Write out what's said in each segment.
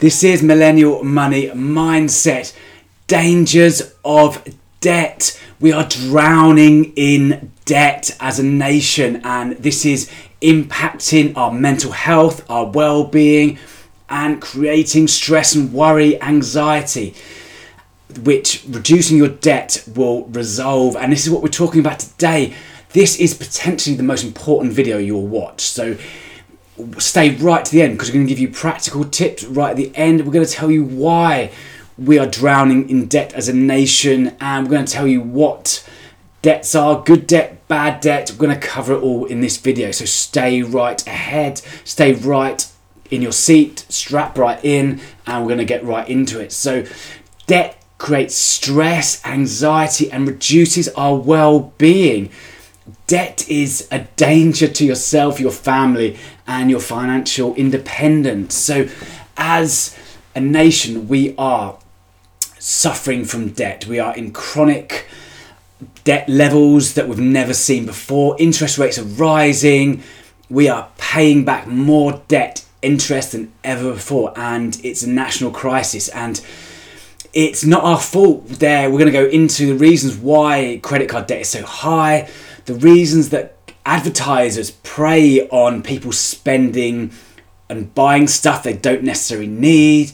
This is Millennial Money Mindset. Dangers of debt. We are drowning in debt as a nation, and this is impacting our mental health, our well being, and creating stress and worry, anxiety. Which reducing your debt will resolve, and this is what we're talking about today. This is potentially the most important video you'll watch. So, stay right to the end because we're going to give you practical tips right at the end. We're going to tell you why we are drowning in debt as a nation, and we're going to tell you what debts are good debt, bad debt. We're going to cover it all in this video. So stay right ahead, stay right in your seat, strap right in, and we're going to get right into it. So, debt creates stress, anxiety, and reduces our well being. Debt is a danger to yourself, your family, and your financial independence. So, as a nation, we are suffering from debt. We are in chronic debt levels that we've never seen before. Interest rates are rising. We are paying back more debt interest than ever before, and it's a national crisis. And it's not our fault there. We're going to go into the reasons why credit card debt is so high, the reasons that advertisers prey on people spending and buying stuff they don't necessarily need.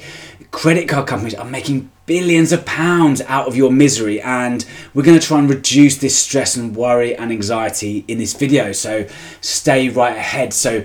Credit card companies are making billions of pounds out of your misery and we're going to try and reduce this stress and worry and anxiety in this video so stay right ahead. So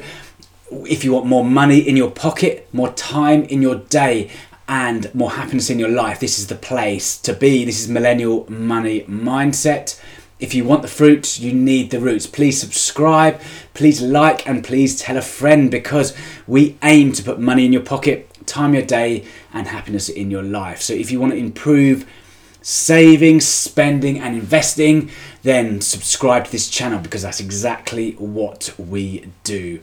if you want more money in your pocket more time in your day and more happiness in your life this is the place to be. This is millennial money mindset if you want the fruits, you need the roots. Please subscribe, please like, and please tell a friend because we aim to put money in your pocket time your day, and happiness in your life. So if you want to improve saving, spending, and investing, then subscribe to this channel because that's exactly what we do.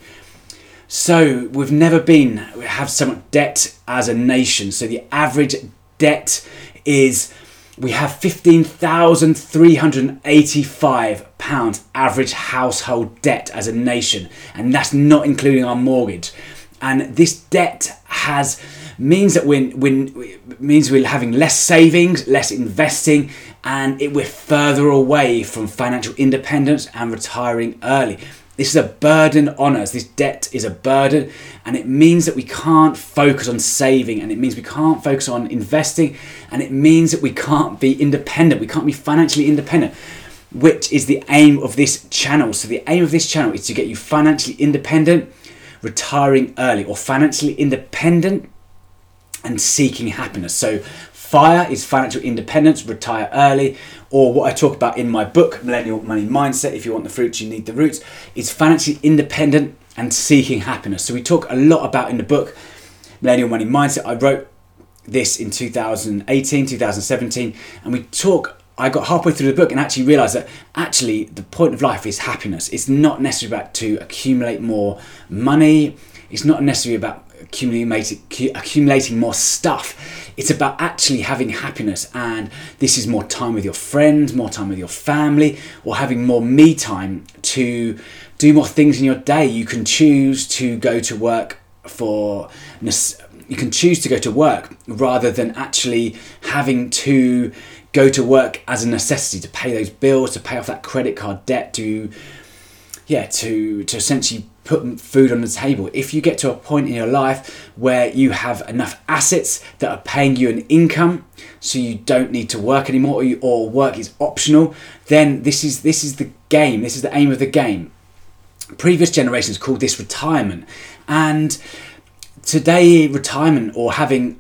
So we've never been we have so much debt as a nation. So the average debt is we have £15,385 average household debt as a nation, and that's not including our mortgage and this debt has means that when when means we're having less savings, less investing, and it, we're further away from financial independence and retiring early. This is a burden on us. This debt is a burden, and it means that we can't focus on saving, and it means we can't focus on investing, and it means that we can't be independent. We can't be financially independent, which is the aim of this channel. So, the aim of this channel is to get you financially independent retiring early or financially independent and seeking happiness. So, FIRE is financial independence, retire early, or what I talk about in my book, Millennial Money Mindset, if you want the fruits, you need the roots, is financially independent and seeking happiness. So, we talk a lot about in the book, Millennial Money Mindset. I wrote this in 2018, 2017, and we talk I got halfway through the book and actually realized that actually the point of life is happiness. It's not necessarily about to accumulate more money. It's not necessarily about accumulating accumulating more stuff. It's about actually having happiness, and this is more time with your friends, more time with your family, or having more me time to do more things in your day. You can choose to go to work for you can choose to go to work rather than actually having to go to work as a necessity to pay those bills, to pay off that credit card debt, to yeah, to to essentially put food on the table. If you get to a point in your life where you have enough assets that are paying you an income, so you don't need to work anymore, or, you, or work is optional, then this is this is the game. This is the aim of the game. Previous generations called this retirement, and today retirement or having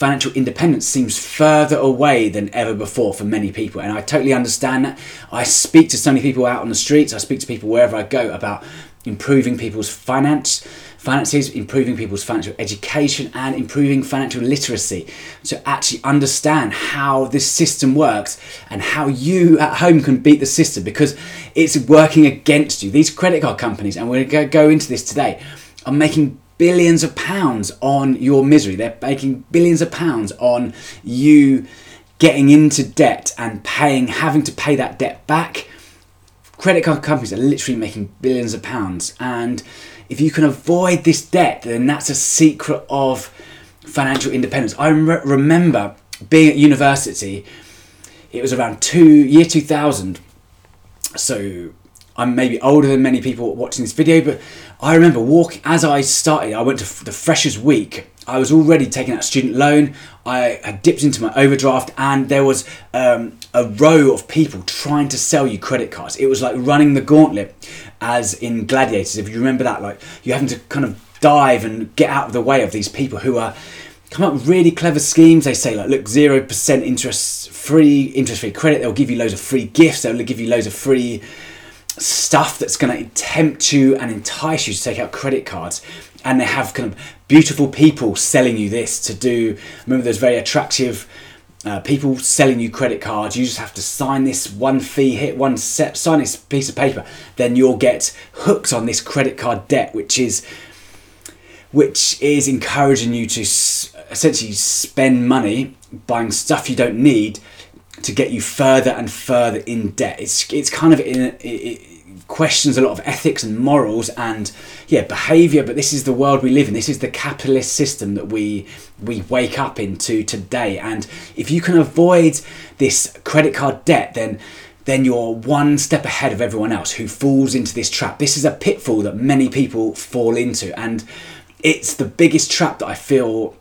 financial independence seems further away than ever before for many people. And I totally understand that. I speak to so many people out on the streets, I speak to people wherever I go about improving people's finance finances improving people's financial education and improving financial literacy to actually understand how this system works and how you at home can beat the system because it's working against you these credit card companies and we're going to go into this today are making billions of pounds on your misery. They're making billions of pounds on you getting into debt and paying, having to pay that debt back. Credit card companies are literally making billions of pounds. And if you can avoid this debt, then that's a secret of financial independence. I re- remember being at university. It was around two year two thousand. So I'm maybe older than many people watching this video, but I remember walking as I started. I went to the freshers week. I was already taking out student loan. I had dipped into my overdraft, and there was um, a row of people trying to sell you credit cards. It was like running the gauntlet, as in Gladiators. If you remember that, like you having to kind of dive and get out of the way of these people who are come up with really clever schemes. They say like, look, zero percent interest free, interest free credit. They'll give you loads of free gifts. They'll give you loads of free stuff that's going to tempt you and entice you to take out credit cards. And they have kind of beautiful people selling you this to do. Remember, there's very attractive. Uh, people selling you credit cards, you just have to sign this one fee, hit one set, sign this piece of paper, then you'll get hooked on this credit card debt, which is which is encouraging you to essentially spend money buying stuff you don't need to get you further and further in debt. It's it's kind of in, it, it questions a lot of ethics and morals and yeah behavior but this is the world we live in. This is the capitalist system that we we wake up into today. And if you can avoid this credit card debt then then you're one step ahead of everyone else who falls into this trap. This is a pitfall that many people fall into and it's the biggest trap that I feel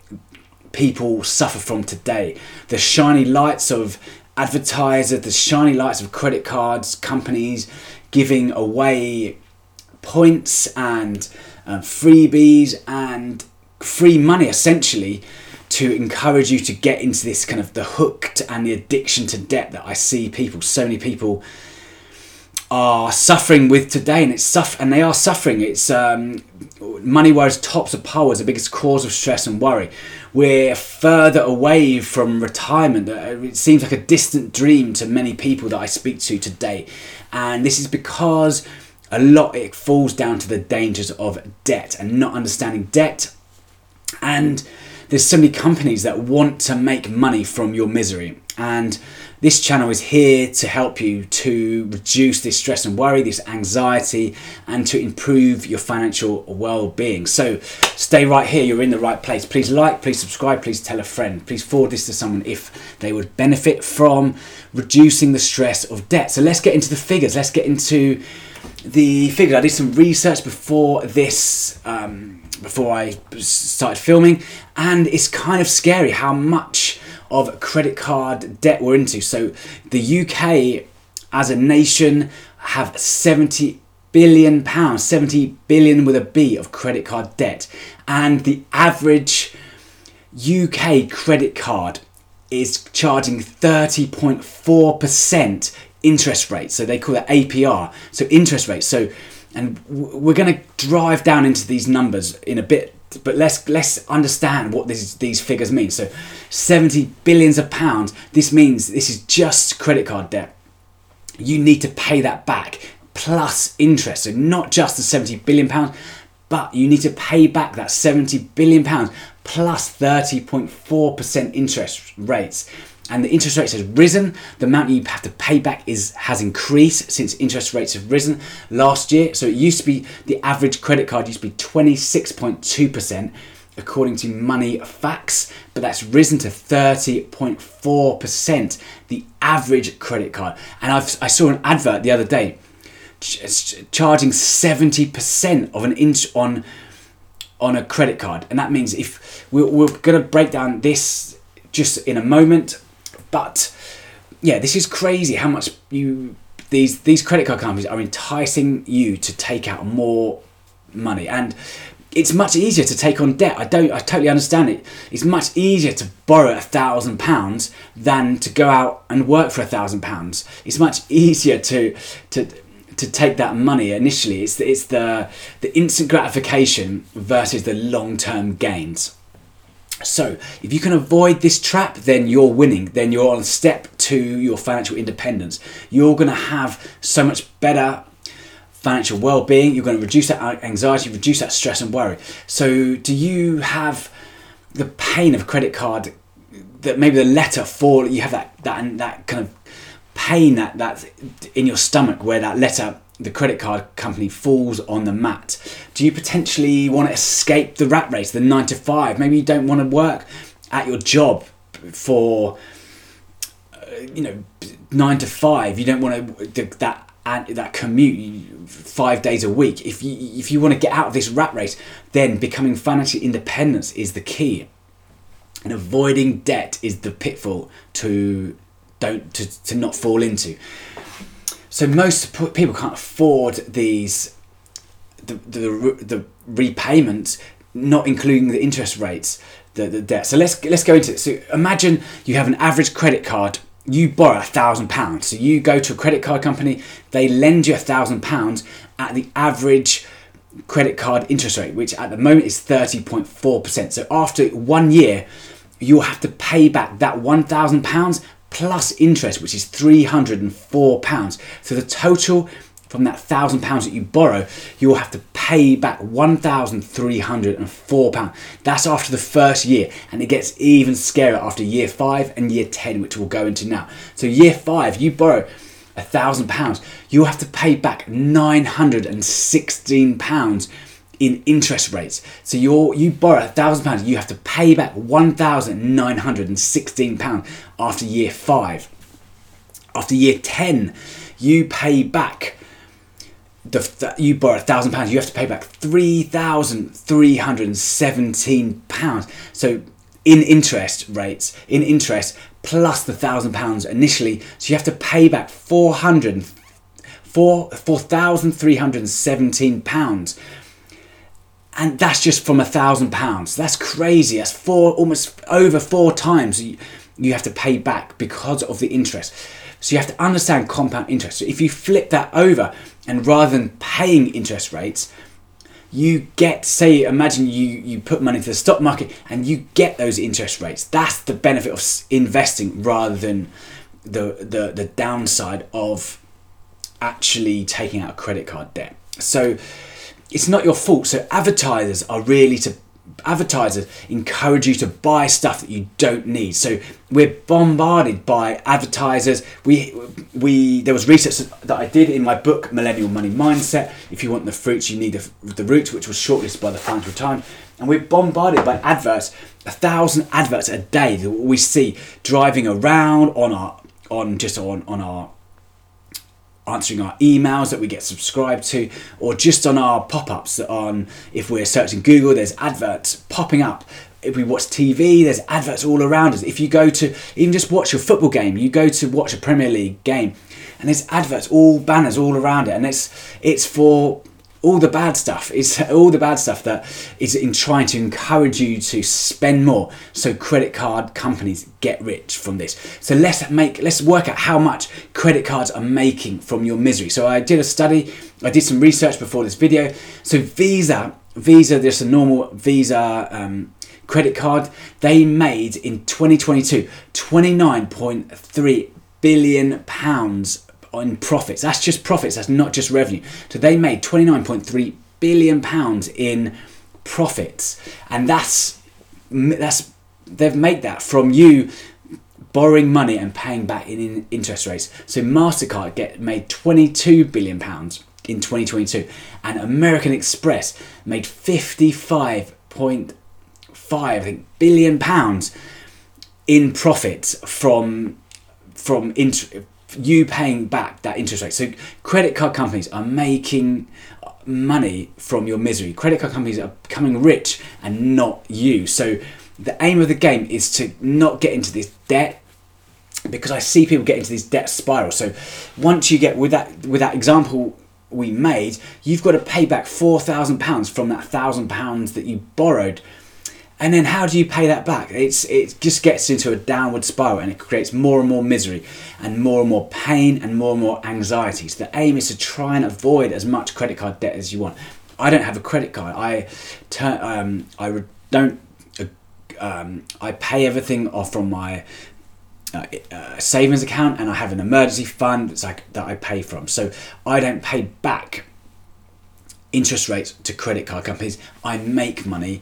people suffer from today. The shiny lights of advertisers, the shiny lights of credit cards, companies giving away points and uh, freebies and free money essentially to encourage you to get into this kind of the hooked and the addiction to debt that I see people, so many people are suffering with today, and it's suff- and they are suffering. It's um, money worries tops of pole as the biggest cause of stress and worry. We're further away from retirement. Uh, it seems like a distant dream to many people that I speak to today, and this is because a lot it falls down to the dangers of debt and not understanding debt and there's so many companies that want to make money from your misery and this channel is here to help you to reduce this stress and worry, this anxiety, and to improve your financial well being. So stay right here, you're in the right place. Please like, please subscribe, please tell a friend, please forward this to someone if they would benefit from reducing the stress of debt. So let's get into the figures, let's get into the figures. I did some research before this. Um, before I started filming, and it's kind of scary how much of credit card debt we're into. So the UK as a nation have 70 billion pounds, 70 billion with a B of credit card debt. And the average UK credit card is charging 30.4% interest rate. So they call it APR. So interest rate. So and we're going to drive down into these numbers in a bit but let's let's understand what this, these figures mean. So, 70 billions of pounds. This means this is just credit card debt. You need to pay that back plus interest. So not just the 70 billion pounds, but you need to pay back that 70 billion pounds plus 30.4% interest rates and the interest rates has risen. The amount you have to pay back is has increased since interest rates have risen last year. So it used to be the average credit card used to be 26.2% according to Money Facts, but that's risen to 30.4% the average credit card. And I've, I saw an advert the other day charging 70% of an inch on on a credit card and that means if we're, we're going to break down this just in a moment but yeah, this is crazy how much you these these credit card companies are enticing you to take out more money and it's much easier to take on debt. I don't. I totally understand it. It's much easier to borrow a thousand pounds than to go out and work for a thousand pounds. It's much easier to to to take that money initially. It's the, it's the the instant gratification versus the long term gains. So, if you can avoid this trap, then you're winning. Then you're on a step to your financial independence. You're going to have so much better financial well-being. You're going to reduce that anxiety, reduce that stress and worry. So, do you have the pain of credit card? That maybe the letter for you have that that that kind of pain that that in your stomach where that letter the credit card company falls on the mat? Do you potentially want to escape the rat race, the nine to five? Maybe you don't want to work at your job for, uh, you know, nine to five. You don't want to that that commute five days a week. If you if you want to get out of this rat race, then becoming financially independent is the key, and avoiding debt is the pitfall to don't to, to not fall into. So most people can't afford these the the, the repayments, not including the interest rates, the, the debt. So let's let's go into it. So imagine you have an average credit card. You borrow a thousand pounds. So you go to a credit card company. They lend you a thousand pounds at the average credit card interest rate, which at the moment is thirty point four percent. So after one year, you'll have to pay back that one thousand pounds plus interest, which is £304. So the total from that £1,000 that you borrow, you will have to pay back £1,304. That's after the first year, and it gets even scarier after year five and year 10, which we'll go into now. So, year five, you borrow £1,000, you'll have to pay back £916 in interest rates. So you you borrow a thousand pounds, you have to pay back one thousand nine hundred and sixteen pounds after year five. After year ten, you pay back the you borrow a thousand pounds, you have to pay back three thousand three hundred and seventeen pounds. So in interest rates, in interest plus the thousand pounds initially, so you have to pay back four hundred four four thousand three hundred and seventeen pounds and that's just from a thousand pounds. That's crazy. That's four, almost over four times you, have to pay back because of the interest. So you have to understand compound interest. So if you flip that over, and rather than paying interest rates, you get say imagine you you put money into the stock market and you get those interest rates that's the benefit of investing rather than the the, the downside of actually taking out a credit card debt so it's not your fault. So advertisers are really to advertisers encourage you to buy stuff that you don't need. So we're bombarded by advertisers. We we there was research that I did in my book Millennial Money Mindset. If you want the fruits, you need the, the roots, which was shortlisted by the Financial Times. And we're bombarded by adverts, a thousand adverts a day that we see driving around on our on just on on our answering our emails that we get subscribed to, or just on our pop ups on if we're searching Google, there's adverts popping up. If we watch TV, there's adverts all around us. If you go to even just watch a football game, you go to watch a Premier League game, and there's adverts, all banners all around it, and it's it's for all the bad stuff. It's all the bad stuff that is in trying to encourage you to spend more. So credit card companies get rich from this. So let's make let's work out how much credit cards are making from your misery. So I did a study. I did some research before this video. So Visa, Visa, just a normal Visa. Um, credit card they made in 2022 29.3 billion pounds on profits. That's just profits. That's not just revenue. So they made 29.3 billion pounds in profits, and that's that's they've made that from you borrowing money and paying back in interest rates. So Mastercard get made 22 billion pounds in 2022, and American Express made 55.5 I think billion pounds in profits from from int- you paying back that interest rate. So credit card companies are making money from your misery. Credit card companies are becoming rich and not you. So the aim of the game is to not get into this debt because I see people get into this debt spiral. So once you get with that with that example we made, you've got to pay back four thousand pounds from that thousand pounds that you borrowed and then how do you pay that back? It's it just gets into a downward spiral and it creates more and more misery and more and more pain and more and more anxiety. So the aim is to try and avoid as much credit card debt as you want. I don't have a credit card. I turn um, I don't uh, um, I pay everything off from my uh, uh, savings account and I have an emergency fund that's like that I pay from. So I don't pay back interest rates to credit card companies. I make money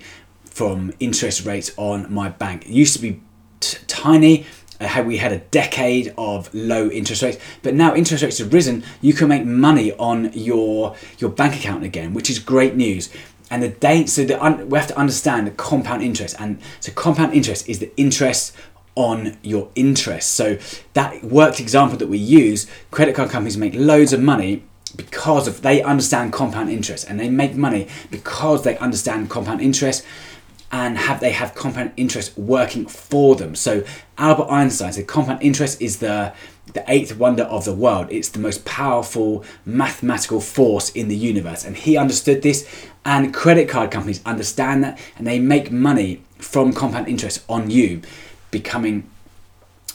from interest rates on my bank. It used to be t- tiny uh, we had a decade of low interest rates, but now interest rates have risen. You can make money on your your bank account again, which is great news. And the date, so the, we have to understand the compound interest, and so compound interest is the interest on your interest. So that worked example that we use, credit card companies make loads of money because of they understand compound interest and they make money because they understand compound interest and have they have compound interest working for them. So Albert Einstein said compound interest is the the eighth wonder of the world. It's the most powerful mathematical force in the universe. And he understood this and credit card companies understand that and they make money from compound interest on you becoming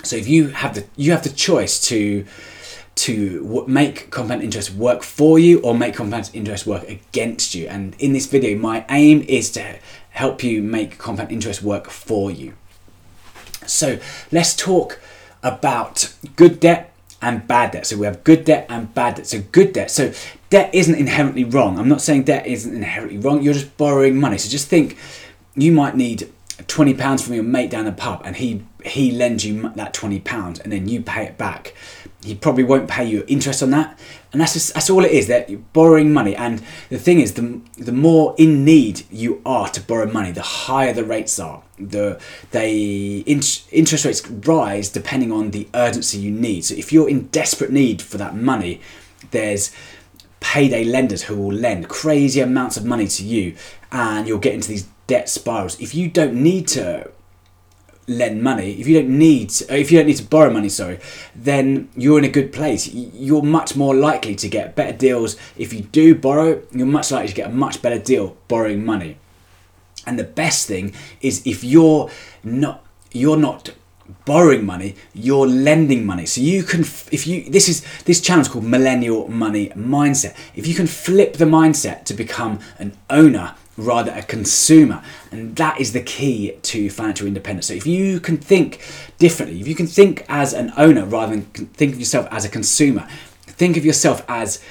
so if you have the you have the choice to to make compound interest work for you or make compound interest work against you. And in this video, my aim is to help you make compound interest work for you. So let's talk about good debt and bad debt. So we have good debt and bad debt. So good debt. So debt isn't inherently wrong. I'm not saying debt isn't inherently wrong. You're just borrowing money. So just think you might need 20 pounds from your mate down the pub and he he lends you that 20 pounds and then you pay it back. He probably won't pay you interest on that. And that's just, that's all it is. That you're borrowing money. And the thing is the, the more in need you are to borrow money the higher the rates are. The they in, interest rates rise depending on the urgency you need. So if you're in desperate need for that money there's payday lenders who will lend crazy amounts of money to you and you'll get into these debt spirals if you don't need to lend money, if you don't need, if you don't need to borrow money, sorry, then you're in a good place. You're much more likely to get better deals if you do borrow. You're much likely to get a much better deal borrowing money. And the best thing is if you're not, you're not borrowing money you're lending money so you can if you this is this channel is called millennial money mindset if you can flip the mindset to become an owner rather a consumer. And that is the key to financial independence. So if you can think differently, if you can think as an owner rather than think of yourself as a consumer, think of yourself as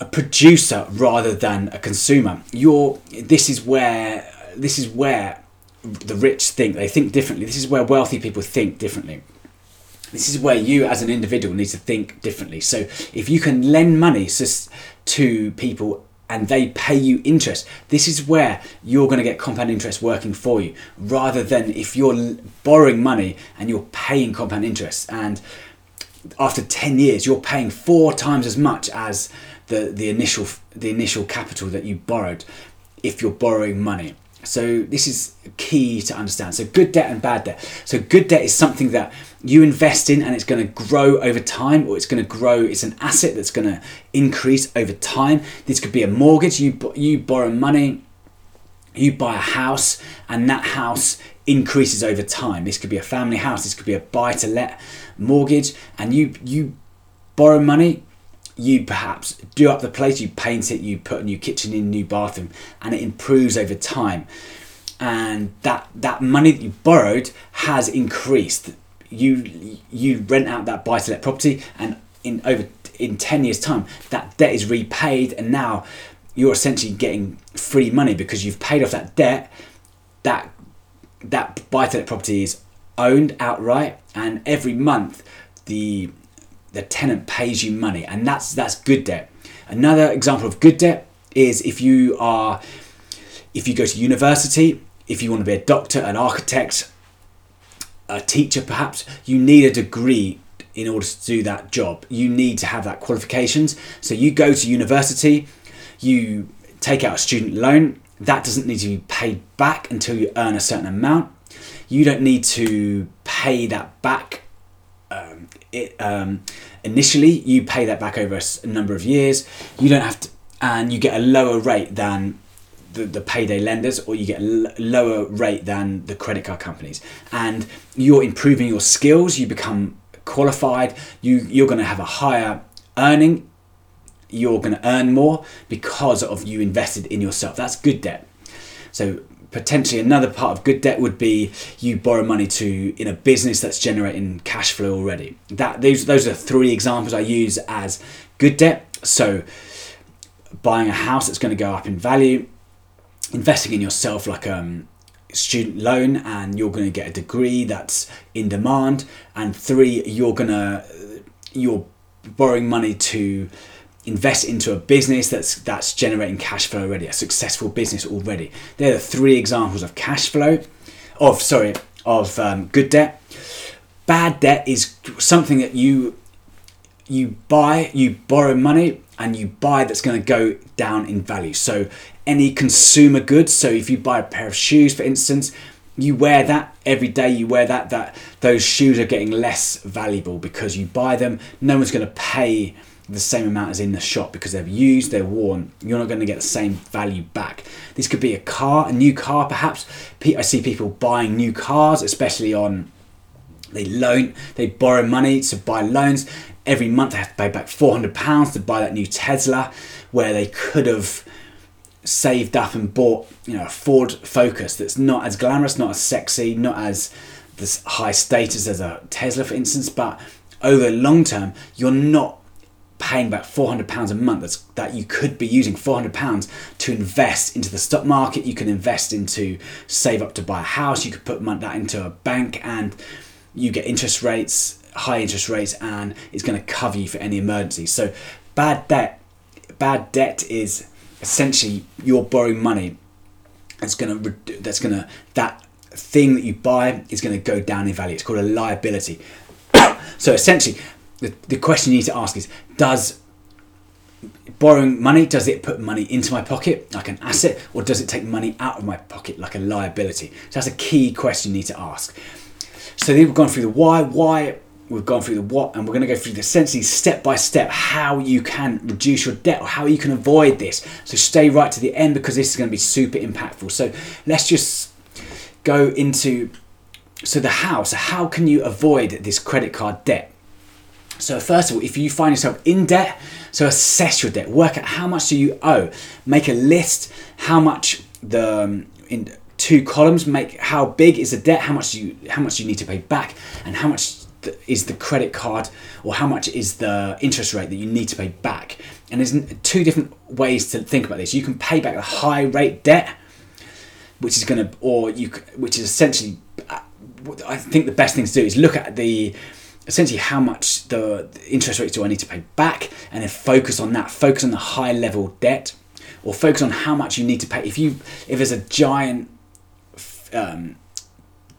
a producer rather than a consumer. You're this is where this is where the rich think. They think differently. This is where wealthy people think differently. This is where you as an individual need to think differently. So if you can lend money to people and they pay you interest. This is where you're going to get compound interest working for you rather than if you're borrowing money and you're paying compound interest and after 10 years you're paying four times as much as the, the initial the initial capital that you borrowed if you're borrowing money. So this is key to understand. So good debt and bad debt. So good debt is something that you invest in and it's going to grow over time or it's going to grow it's an asset that's going to increase over time. This could be a mortgage, you you borrow money, you buy a house and that house increases over time. This could be a family house, this could be a buy to let mortgage and you you borrow money you perhaps do up the place, you paint it, you put a new kitchen in, new bathroom, and it improves over time. And that that money that you borrowed has increased. You you rent out that buy to let property, and in over in ten years' time, that debt is repaid, and now you're essentially getting free money because you've paid off that debt. That that buy to let property is owned outright, and every month the the tenant pays you money, and that's that's good debt. Another example of good debt is if you are if you go to university, if you want to be a doctor, an architect, a teacher perhaps, you need a degree in order to do that job. You need to have that qualifications. So you go to university, you take out a student loan, that doesn't need to be paid back until you earn a certain amount. You don't need to pay that back um, it, um, initially you pay that back over a number of years you don't have to and you get a lower rate than the, the payday lenders or you get a l- lower rate than the credit card companies and you're improving your skills you become qualified you you're going to have a higher earning you're going to earn more because of you invested in yourself that's good debt so potentially another part of good debt would be you borrow money to in a business that's generating cash flow already. That those those are three examples I use as good debt. So buying a house that's going to go up in value, investing in yourself like um student loan and you're going to get a degree that's in demand and three you're going to you're borrowing money to invest into a business that's that's generating cash flow already a successful business already. They're the three examples of cash flow of sorry of um, good debt. Bad debt is something that you you buy you borrow money and you buy that's going to go down in value. So any consumer goods. So if you buy a pair of shoes for instance you wear that every day you wear that that those shoes are getting less valuable because you buy them. No one's going to pay the same amount as in the shop because they're used they're worn. You're not going to get the same value back. This could be a car a new car perhaps. I see people buying new cars especially on they loan they borrow money to buy loans. Every month they have to pay back 400 pounds to buy that new tesla where they could have saved up and bought you know a Ford Focus that's not as glamorous, not as sexy, not as this high status as a Tesla, for instance. But over long term, you're not paying back 400 pounds a month that's, that you could be using 400 pounds to invest into the stock market you can invest into save up to buy a house you could put that into a bank and you get interest rates high interest rates and it's going to cover you for any emergency so bad debt bad debt is essentially you're borrowing money that's going to that's going to that thing that you buy is going to go down in value. It's called a liability. So essentially the, the question you need to ask is does borrowing money does it put money into my pocket like an asset or does it take money out of my pocket like a liability? So that's a key question you need to ask. So then we've gone through the why why we've gone through the what and we're going to go through the essentially step by step how you can reduce your debt or how you can avoid this. So stay right to the end because this is going to be super impactful. So let's just go into so the how so how can you avoid this credit card debt? So first of all if you find yourself in debt so assess your debt. Work out how much do you owe. Make a list how much the um, in two columns make how big is the debt how much do you how much do you need to pay back and how much is the credit card or how much is the interest rate that you need to pay back. And there's two different ways to think about this. You can pay back the high rate debt which is going to or you which is essentially i think the best thing to do is look at the essentially how much the interest rates do i need to pay back and then focus on that. Focus on the high level debt or focus on how much you need to pay. If you if there's a giant um,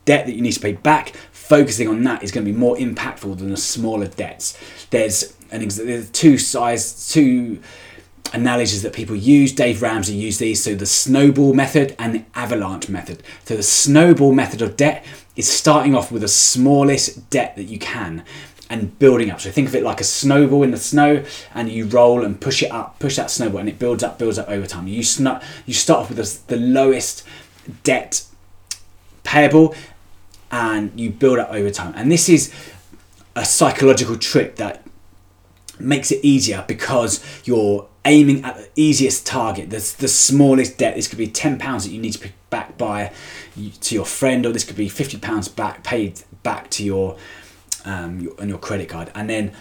debt that you need to pay back focusing on that is going to be more impactful than the smaller debts. There's an ex- there's two size two analogies that people use. Dave Ramsey used these. So the snowball method and the avalanche method. So the snowball method of debt is starting off with the smallest debt that you can and building up. So think of it like a snowball in the snow, and you roll and push it up, push that snowball, and it builds up, builds up over time. You sn- you start off with the, the lowest debt payable, and you build up over time. And this is a psychological trick that makes it easier because you're aiming at the easiest target, the, the smallest debt. This could be £10 that you need to pay back by to your friend, or this could be £50 back paid back to your, um, your on your credit card. And then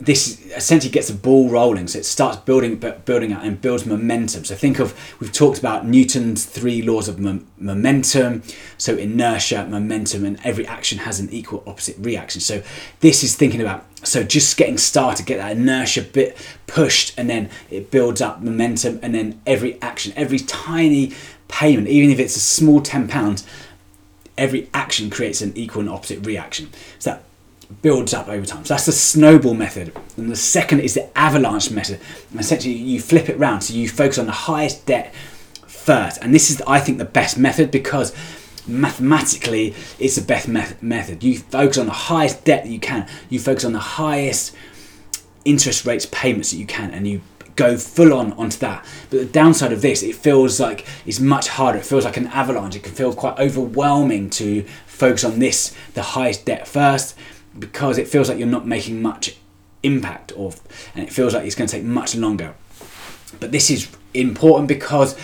this essentially gets the ball rolling so it starts building building out and builds momentum. So think of we've talked about newton's three laws of mo- momentum so inertia momentum and every action has an equal opposite reaction. So this is thinking about so just getting started get that inertia bit pushed and then it builds up momentum and then every action every tiny payment even if it's a small 10 pounds every action creates an equal and opposite reaction. So that builds up over time. So that's the snowball method. And the second is the avalanche method. And essentially, you flip it round. So you focus on the highest debt first. And this is, I think, the best method because mathematically it's the best method. You focus on the highest debt that you can. You focus on the highest interest rates payments that you can, and you go full on onto that. But the downside of this, it feels like it's much harder. It feels like an avalanche. It can feel quite overwhelming to focus on this, the highest debt first, because it feels like you're not making much impact or and it feels like it's going to take much longer but this is important because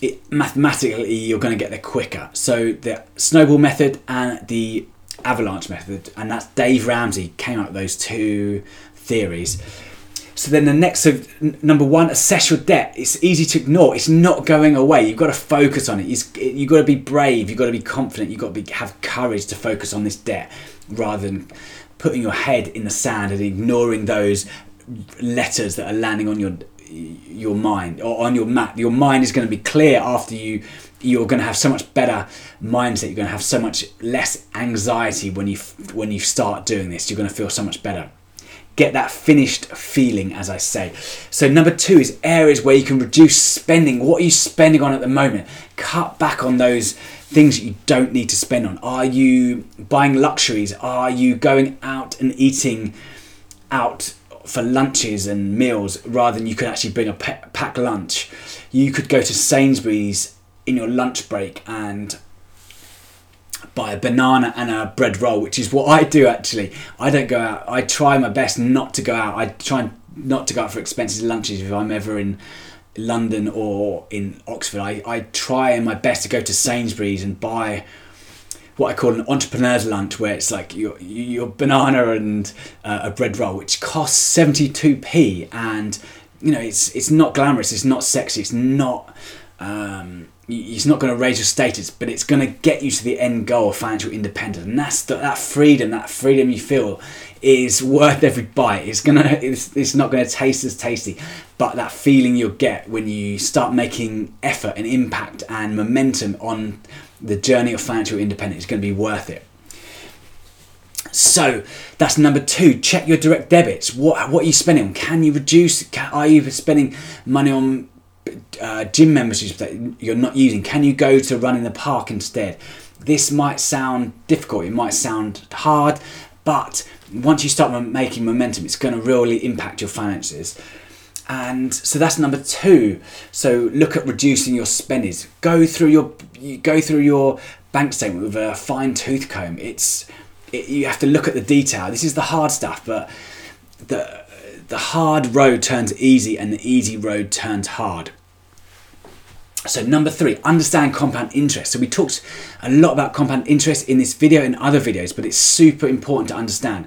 it, mathematically you're going to get there quicker so the snowball method and the avalanche method and that's dave ramsey came up with those two theories So then the next, number one, assess your debt. It's easy to ignore. It's not going away. You've got to focus on it. You've got to be brave. You've got to be confident. You've got to be, have courage to focus on this debt rather than putting your head in the sand and ignoring those letters that are landing on your your mind or on your map. Your mind is going to be clear after you. You're going to have so much better mindset. You're going to have so much less anxiety when you when you start doing this. You're going to feel so much better. Get that finished feeling, as I say. So number two is areas where you can reduce spending. What are you spending on at the moment? Cut back on those things that you don't need to spend on. Are you buying luxuries? Are you going out and eating out for lunches and meals rather than you could actually bring a pack lunch. You could go to Sainsbury's in your lunch break and buy a banana and a bread roll, which is what I do actually. I don't go out. I try my best not to go out. I try not to go out for expensive lunches if I'm ever in London or in Oxford. I, I try my best to go to Sainsbury's and buy what I call an entrepreneur's lunch, where it's like your your banana and uh, a bread roll, which costs seventy two p, and you know it's it's not glamorous, it's not sexy, it's not. Um, it's not going to raise your status, but it's going to get you to the end goal of financial independence, and that's the, that freedom. That freedom you feel is worth every bite. It's gonna, it's, it's not to taste as tasty, but that feeling you'll get when you start making effort and impact and momentum on the journey of financial independence is to be worth it. So that's number two. Check your direct debits. What what are you spending on? Can you reduce? Can, are you spending money on uh, gym memberships that you're not using? Can you go to run in the park instead? This might sound difficult. It might sound hard, but once you start making momentum, it's going to really impact your finances. And so that's number two. So look at reducing your spendings. Go through your go through your bank statement with a fine tooth comb. It's it, you have to look at the detail. This is the hard stuff, but the the hard road turns easy and the easy road turns hard. So number three, understand compound interest. So we talked a lot about compound interest in this video and other videos, but it's super important to understand.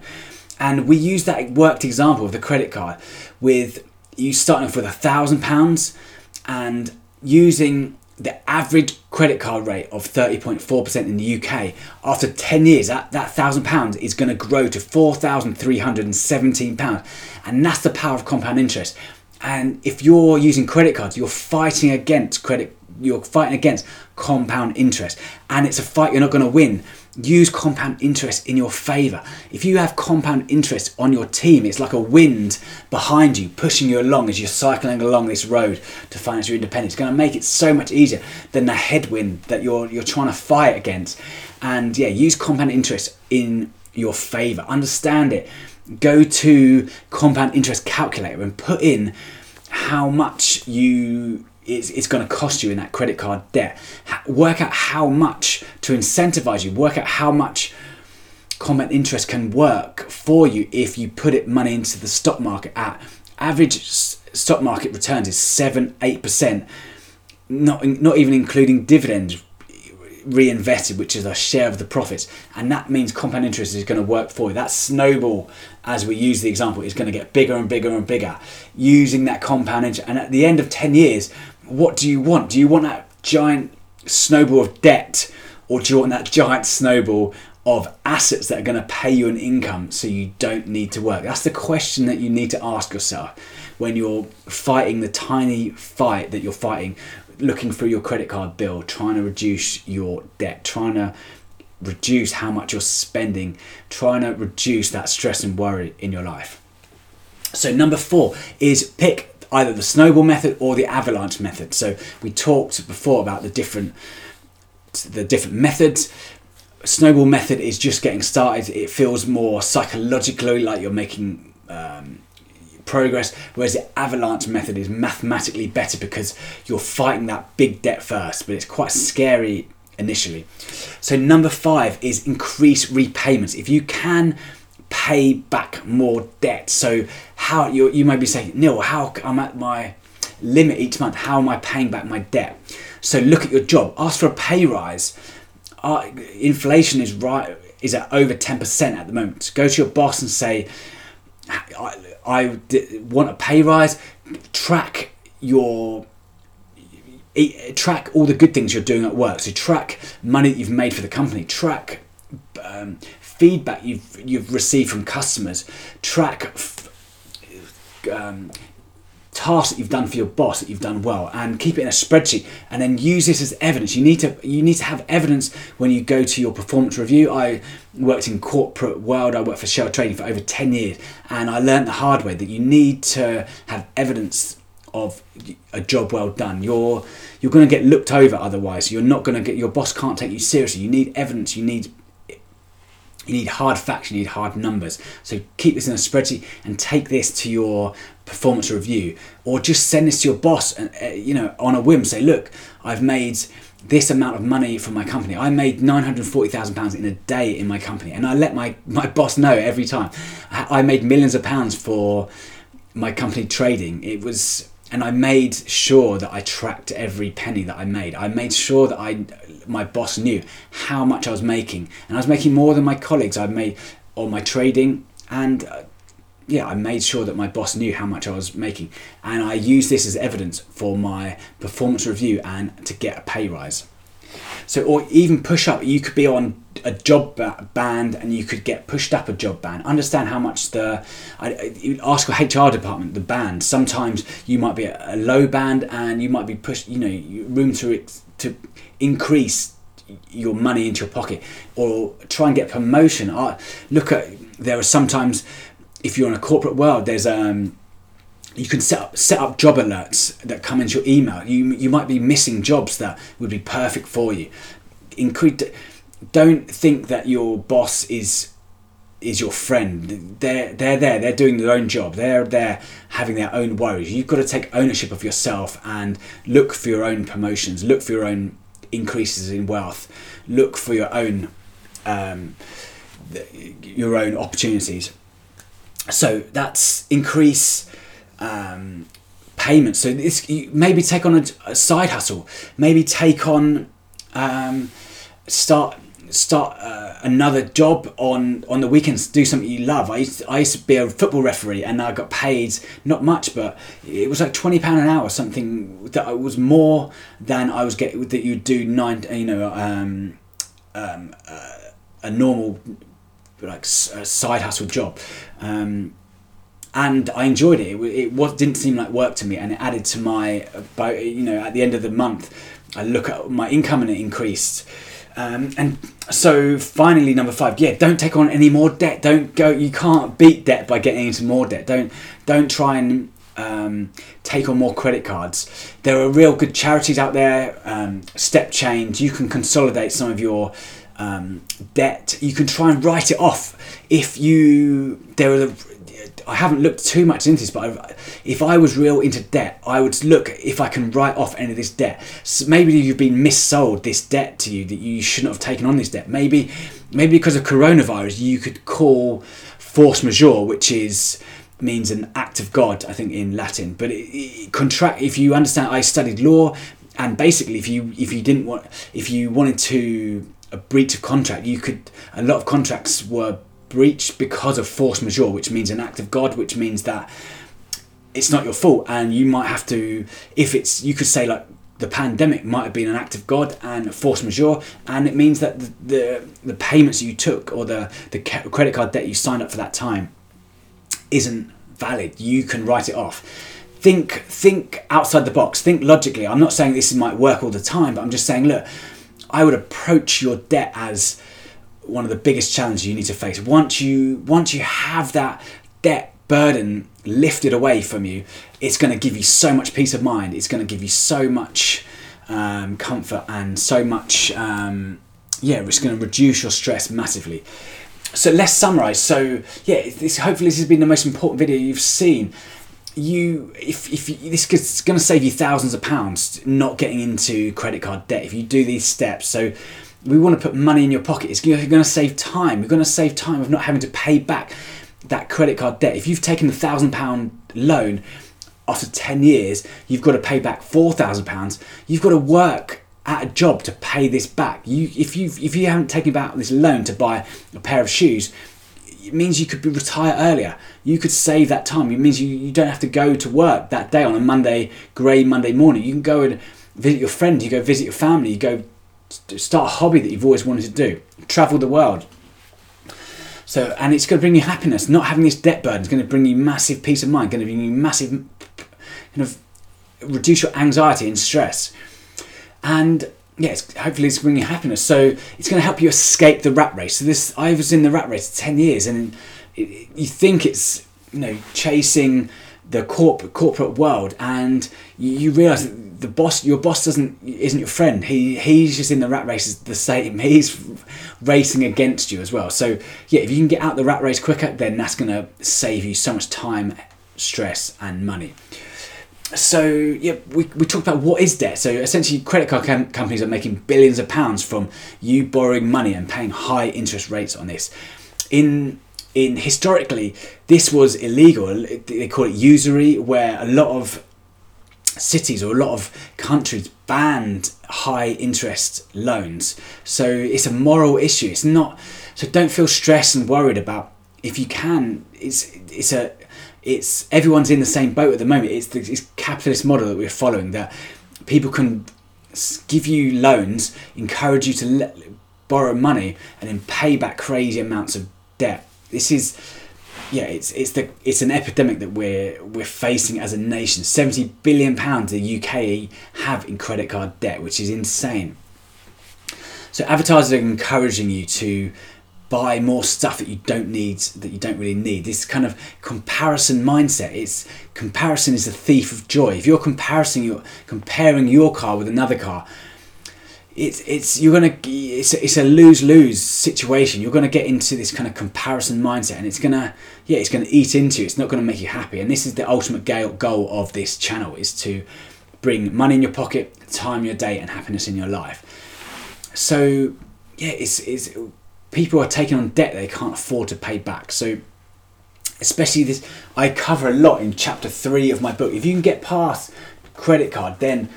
And we use that worked example of the credit card with you starting off with a thousand pounds and using the average credit card rate of 30.4% in the UK, after 10 years, that, that thousand pounds is going to grow to £4,317. And that's the power of compound interest. And if you're using credit cards, you're fighting against credit, you're fighting against compound interest. And it's a fight you're not going to win use compound interest in your favor. If you have compound interest on your team, it's like a wind behind you, pushing you along as you're cycling along this road to financial independence. It's going to make it so much easier than the headwind that you're you're trying to fight against. And yeah, use compound interest in your favor. Understand it. Go to compound interest calculator and put in how much you it's, it's going to cost you in that credit card debt. Work out how much to incentivize you. Work out how much compound interest can work for you if you put it money into the stock market at average stock market returns is seven eight percent. Not not even including dividends reinvested, which is a share of the profits, and that means compound interest is going to work for you. That snowball, as we use the example, is going to get bigger and bigger and bigger using that compound interest. And at the end of 10 years, what do you want? Do you want that giant snowball of debt, or do you want that giant snowball of assets that are going to pay you an income so you don't need to work? That's the question that you need to ask yourself when you're fighting the tiny fight that you're fighting, looking through your credit card bill, trying to reduce your debt, trying to reduce how much you're spending, trying to reduce that stress and worry in your life. So, number four is pick either the snowball method or the avalanche method. So we talked before about the different the different methods. Snowball method is just getting started. It feels more psychologically like you're making um, progress, whereas the avalanche method is mathematically better because you're fighting that big debt first, but it's quite scary initially. So number five is increase repayments. If you can pay back more debt. So how you you may be saying, Neil, how I'm at my limit each month. How am I paying back my debt? So look at your job. Ask for a pay rise. Uh, inflation is right is at over ten percent at the moment. Go to your boss and say, I want a pay rise. Track your track all the good things you're doing at work. So track money that you've made for the company. Track um, feedback you've you've received from customers. Track f- um, tasks that you've done for your boss that you've done well and keep it in a spreadsheet and then use this as evidence you need to you need to have evidence when you go to your performance review i worked in corporate world i worked for shell trading for over 10 years and i learned the hard way that you need to have evidence of a job well done you're you're going to get looked over otherwise you're not going to get your boss can't take you seriously you need evidence you need you need hard facts, you need hard numbers. So keep this in a spreadsheet and take this to your performance review, or just send this to your boss, and uh, you know, on a whim. Say, look, I've made this amount of money for my company. I made nine hundred forty thousand pounds in a day in my company, and I let my my boss know every time. I made millions of pounds for my company trading. It was and I made sure that I tracked every penny that I made. I made sure that I, my boss knew how much I was making, and I was making more than my colleagues. I made on my trading, and uh, yeah, I made sure that my boss knew how much I was making, and I used this as evidence for my performance review and to get a pay rise. So, or even push up, you could be on a job band and you could get pushed up a job band. Understand how much the, I, ask your HR department, the band. Sometimes you might be a low band and you might be pushed, you know, room to, to increase your money into your pocket or try and get promotion. I, look at, there are sometimes, if you're in a corporate world, there's, um, you can set up set up job alerts that come into your email. You you might be missing jobs that would be perfect for you. Increase. Don't think that your boss is is your friend. They're they're there. They're doing their own job. They're there having their own worries. You've got to take ownership of yourself and look for your own promotions. Look for your own increases in wealth. Look for your own um, your own opportunities. So that's increase um, payments. So this maybe take on a, a side hustle. Maybe take on um, start start uh, another job on on the weekends. Do something you love. I used to, I used to be a football referee, and I got paid not much, but it was like twenty pound an hour, something that was more than I was getting that you do nine. You know, um, um, uh, a normal like side hustle job. Um, and I enjoyed it. It, it was didn't seem like work to me, and it added to my. You know, at the end of the month, I look at my income and it increased. Um, and so finally, number five, yeah, don't take on any more debt. Don't go. You can't beat debt by getting into more debt. Don't don't try and um, take on more credit cards. There are real good charities out there. Um, StepChange. You can consolidate some of your um, debt. You can try and write it off if you. There are I haven't looked too much into this, but I've, if I was real into debt, I would look if I can write off any of this debt. So maybe you've been missold this debt to you that you shouldn't have taken on this debt. Maybe, maybe because of coronavirus, you could call force majeure, which is means an act of God, I think in Latin. But it, it, contract. If you understand, I studied law, and basically, if you if you didn't want, if you wanted to uh, a breach of contract, you could. A lot of contracts were breached because of force majeure, which means an act of God, which means that it's not your fault, and you might have to, if it's, you could say like the pandemic might have been an act of God and force majeure, and it means that the the, the payments you took or the the credit card debt you signed up for that time isn't valid. You can write it off. Think think outside the box. Think logically. I'm not saying this might work all the time, but I'm just saying, look, I would approach your debt as one of the biggest challenges you need to face. Once you once you have that debt burden lifted away from you, it's going to give you so much peace of mind. It's going to give you so much um, comfort and so much um, yeah. It's going to reduce your stress massively. So let's summarize. So yeah, this, hopefully this has been the most important video you've seen you if, if you, this is going to save you thousands of pounds not getting into credit card debt if you do these steps so we want to put money in your pocket. It's you're going to save time. You're going to save time of not having to pay back that credit card debt. If you've taken a thousand pound loan after 10 years, you've got to pay back four thousand pounds. You've got to work at a job to pay this back. You if you if you haven't taken out this loan to buy a pair of shoes, it means you could retire earlier. You could save that time. It means you, you don't have to go to work that day on a Monday, grey Monday morning. You can go and visit your friend. You go visit your family. You go start a hobby that you've always wanted to do. Travel the world. So, and it's going to bring you happiness. Not having this debt burden is going to bring you massive peace of mind. Going to bring you massive, kind of, reduce your anxiety and stress. And yes, hopefully it's bringing happiness. So it's going to help you escape the rat race. So this, I was in the rat race ten years, and it, you think it's you know chasing the corporate corporate world, and you, that the boss, your boss, doesn't isn't your friend. He he's just in the rat race the same. He's racing against you as well. So yeah, if you can get out the rat race quicker, then that's going to save you so much time, stress, and money so yeah, we, we talked about what is debt. So essentially, credit card com- companies are making billions of pounds from you borrowing money and paying high interest rates on this. In in historically, this was illegal. They call it usury, where a lot of cities or a lot of countries banned high interest loans. So it's a moral issue. It's not. So don't feel stressed and worried about if you can. It's it's a it's everyone's in the same boat at the moment. It's the capitalist model that we're following that people can give you loans, encourage you to let, borrow money, and then pay back crazy amounts of debt. This is yeah, it's it's the it's an epidemic that we're we're facing as a nation. Seventy billion pounds the UK have in credit card debt, which is insane. So advertisers are encouraging you to buy more stuff that you don't need that you don't really need this kind of comparison mindset it's comparison is the thief of joy if you're comparing your comparing your car with another car it's it's you're gonna it's a, it's a lose lose situation you're gonna get into this kind of comparison mindset and it's gonna yeah it's gonna eat into you it's not gonna make you happy and this is the ultimate goal of this channel is to bring money in your pocket time your day and happiness in your life so yeah it's it's people are taking on debt they can't afford to pay back. So, especially this, I cover a lot in chapter three of my book. If you can get past credit card, then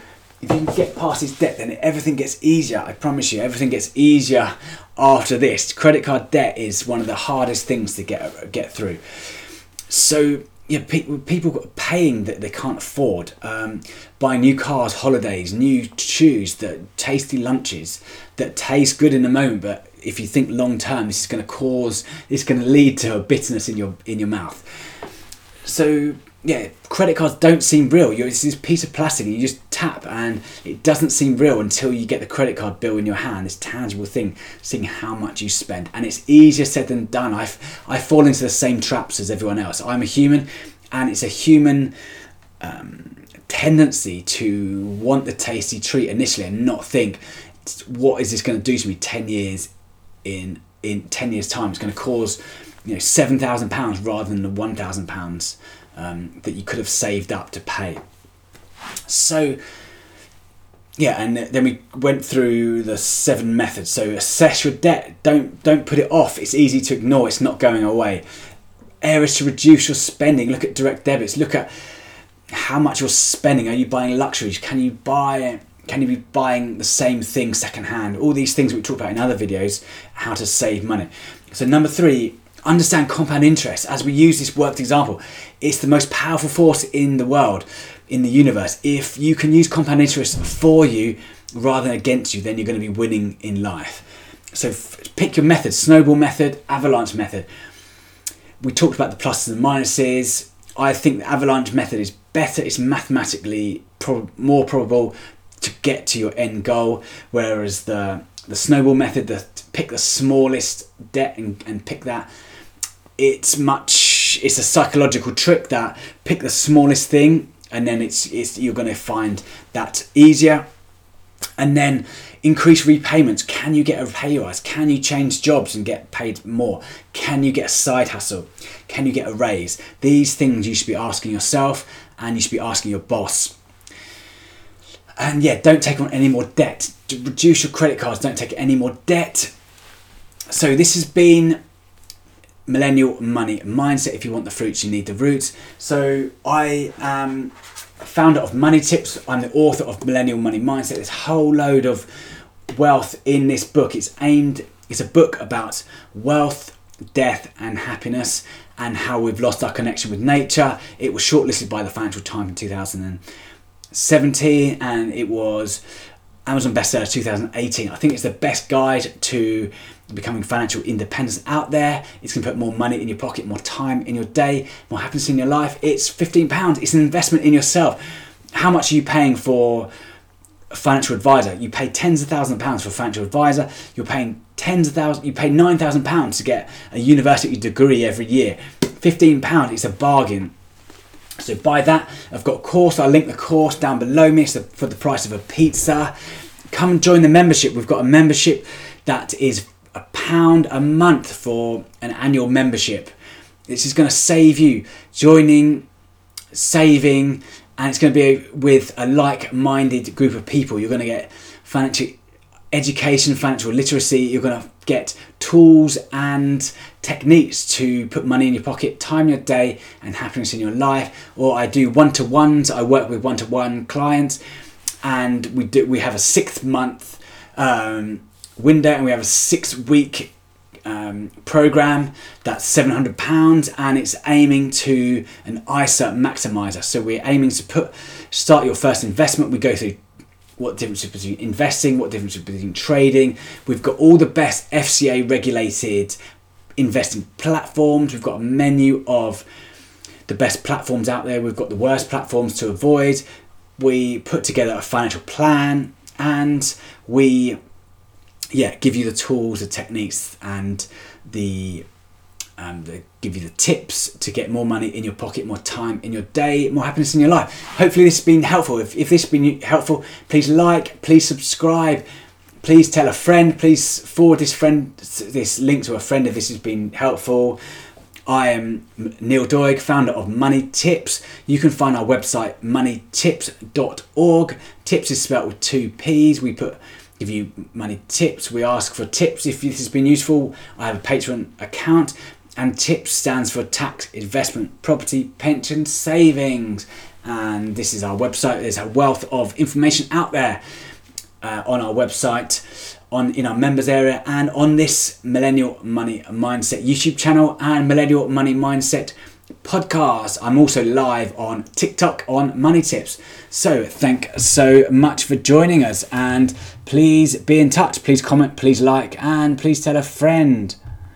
if you can get past this debt, then everything gets easier. I promise you, everything gets easier after this. Credit card debt is one of the hardest things to get get through. So yeah, people people paying that they can't afford, um, buying new cars, holidays, new shoes, that tasty lunches that taste good in the moment, but if you think long term, this is going to cause, it's going to lead to a bitterness in your in your mouth. So yeah, credit cards don't seem real. You're, it's this piece of plastic, you just tap, and it doesn't seem real until you get the credit card bill in your hand. This tangible thing, seeing how much you spend, and it's easier said than done. I I fall into the same traps as everyone else. I'm a human, and it's a human. Um, tendency to want the tasty treat initially and not think what is this going to do to me 10 years in in 10 years time it's going to cause you know 7000 pounds rather than the 1000 pounds um, that you could have saved up to pay. So yeah and then we went through the seven methods. So assess your debt. Don't don't put it off. It's easy to ignore. It's not going away. Areas to reduce your spending. Look at direct debits. Look at how much you're spending. Are you buying luxuries? Can you buy can you be buying the same thing secondhand? All these things we talked about in other videos, how to save money. So number three, understand compound interest. As we use this worked example, it's the most powerful force in the world, in the universe. If you can use compound interest for you rather than against you, then you're going to be winning in life. So f- pick your method: snowball method, avalanche method. We talked about the pluses and minuses. I think the avalanche method is better. It's mathematically more probable to get to your end goal. Whereas the the snowball method, the pick the smallest debt and, and pick that, it's much it's a psychological trick that pick the smallest thing and then it's, it's you're going to find that easier. And then increase repayments. Can you get a pay rise? Can you change jobs and get paid more? Can you get a side hustle? Can you get a raise? These things you should be asking yourself and you should be asking your boss. And yeah, don't take on any more debt. Reduce your credit cards, don't take any more debt. So, this has been Millennial Money Mindset. If you want the fruits, you need the roots. So, I am founder of Money Tipps. I'm the author of Millennial Money Mindset. A whole load of wealth in this book. It's aimed, it's a book about wealth death and happiness and how we've lost our connection with nature. It was shortlisted by the Financial Times in 2017 and it was Amazon bestseller 2018. I think it's the best guide to becoming financial independence out there. It's to put more money in your pocket, more time in your day, more happiness in your life. It's 15 pounds. It's an investment in yourself. How much are you paying for a financial advisor? You pay tens of thousands of pounds for a financial advisor. You're paying tens of thousands. You pay nine thousand pounds to get a university degree every year. 15 pounds. It's a bargain. So buy that. I've got a course. I'll link the course down below me so for the price of a pizza. Come and join the membership. We've got a membership that is a pound a month for an annual membership. This is going to save you joining, saving, and it's going to be with a like-minded group of people. You're going to get financial education, financial literacy. You're going to get tools and techniques to put money in your pocket, time your day, and happiness in your life. Or I do one-to-ones. I work with one-to-one clients, and we do. We have a six-month um, window, and we have a six-week um, program that's £700 and it's aiming to an ISA maximizer. So we're aiming to put start your first investment. We go through what difference between investing, what difference between trading. We've got all the best FCA regulated investing platforms. We've got a menu of the best platforms out there. We've got the worst platforms to avoid. We put together a financial plan and we yeah give you the tools, the techniques and the give you the tips to get more money in your pocket, more time in your day, more happiness in your life. Hopefully, this has been helpful. If, if this has been helpful, please like, please subscribe, please tell a friend, please forward this friend this link to a friend if this has been helpful. I am Neil Doig, founder of Money Tipps. You can find our website moneytipps.org. Tipps is spelled with two P's. We put give you money tips. We ask for tips if this has been useful. I have a Patreon account and TIPPS stands for tax, investment, property, pension, savings. And this is our website. There's a wealth of information out there uh, on our website, on in our members area, and on this Millennial Money Mindset YouTube channel and Millennial Money Mindset podcast. I'm also live on TikTok on Money Tipps. So thank so much for joining us, and please be in touch. Please comment, please like, and please tell a friend.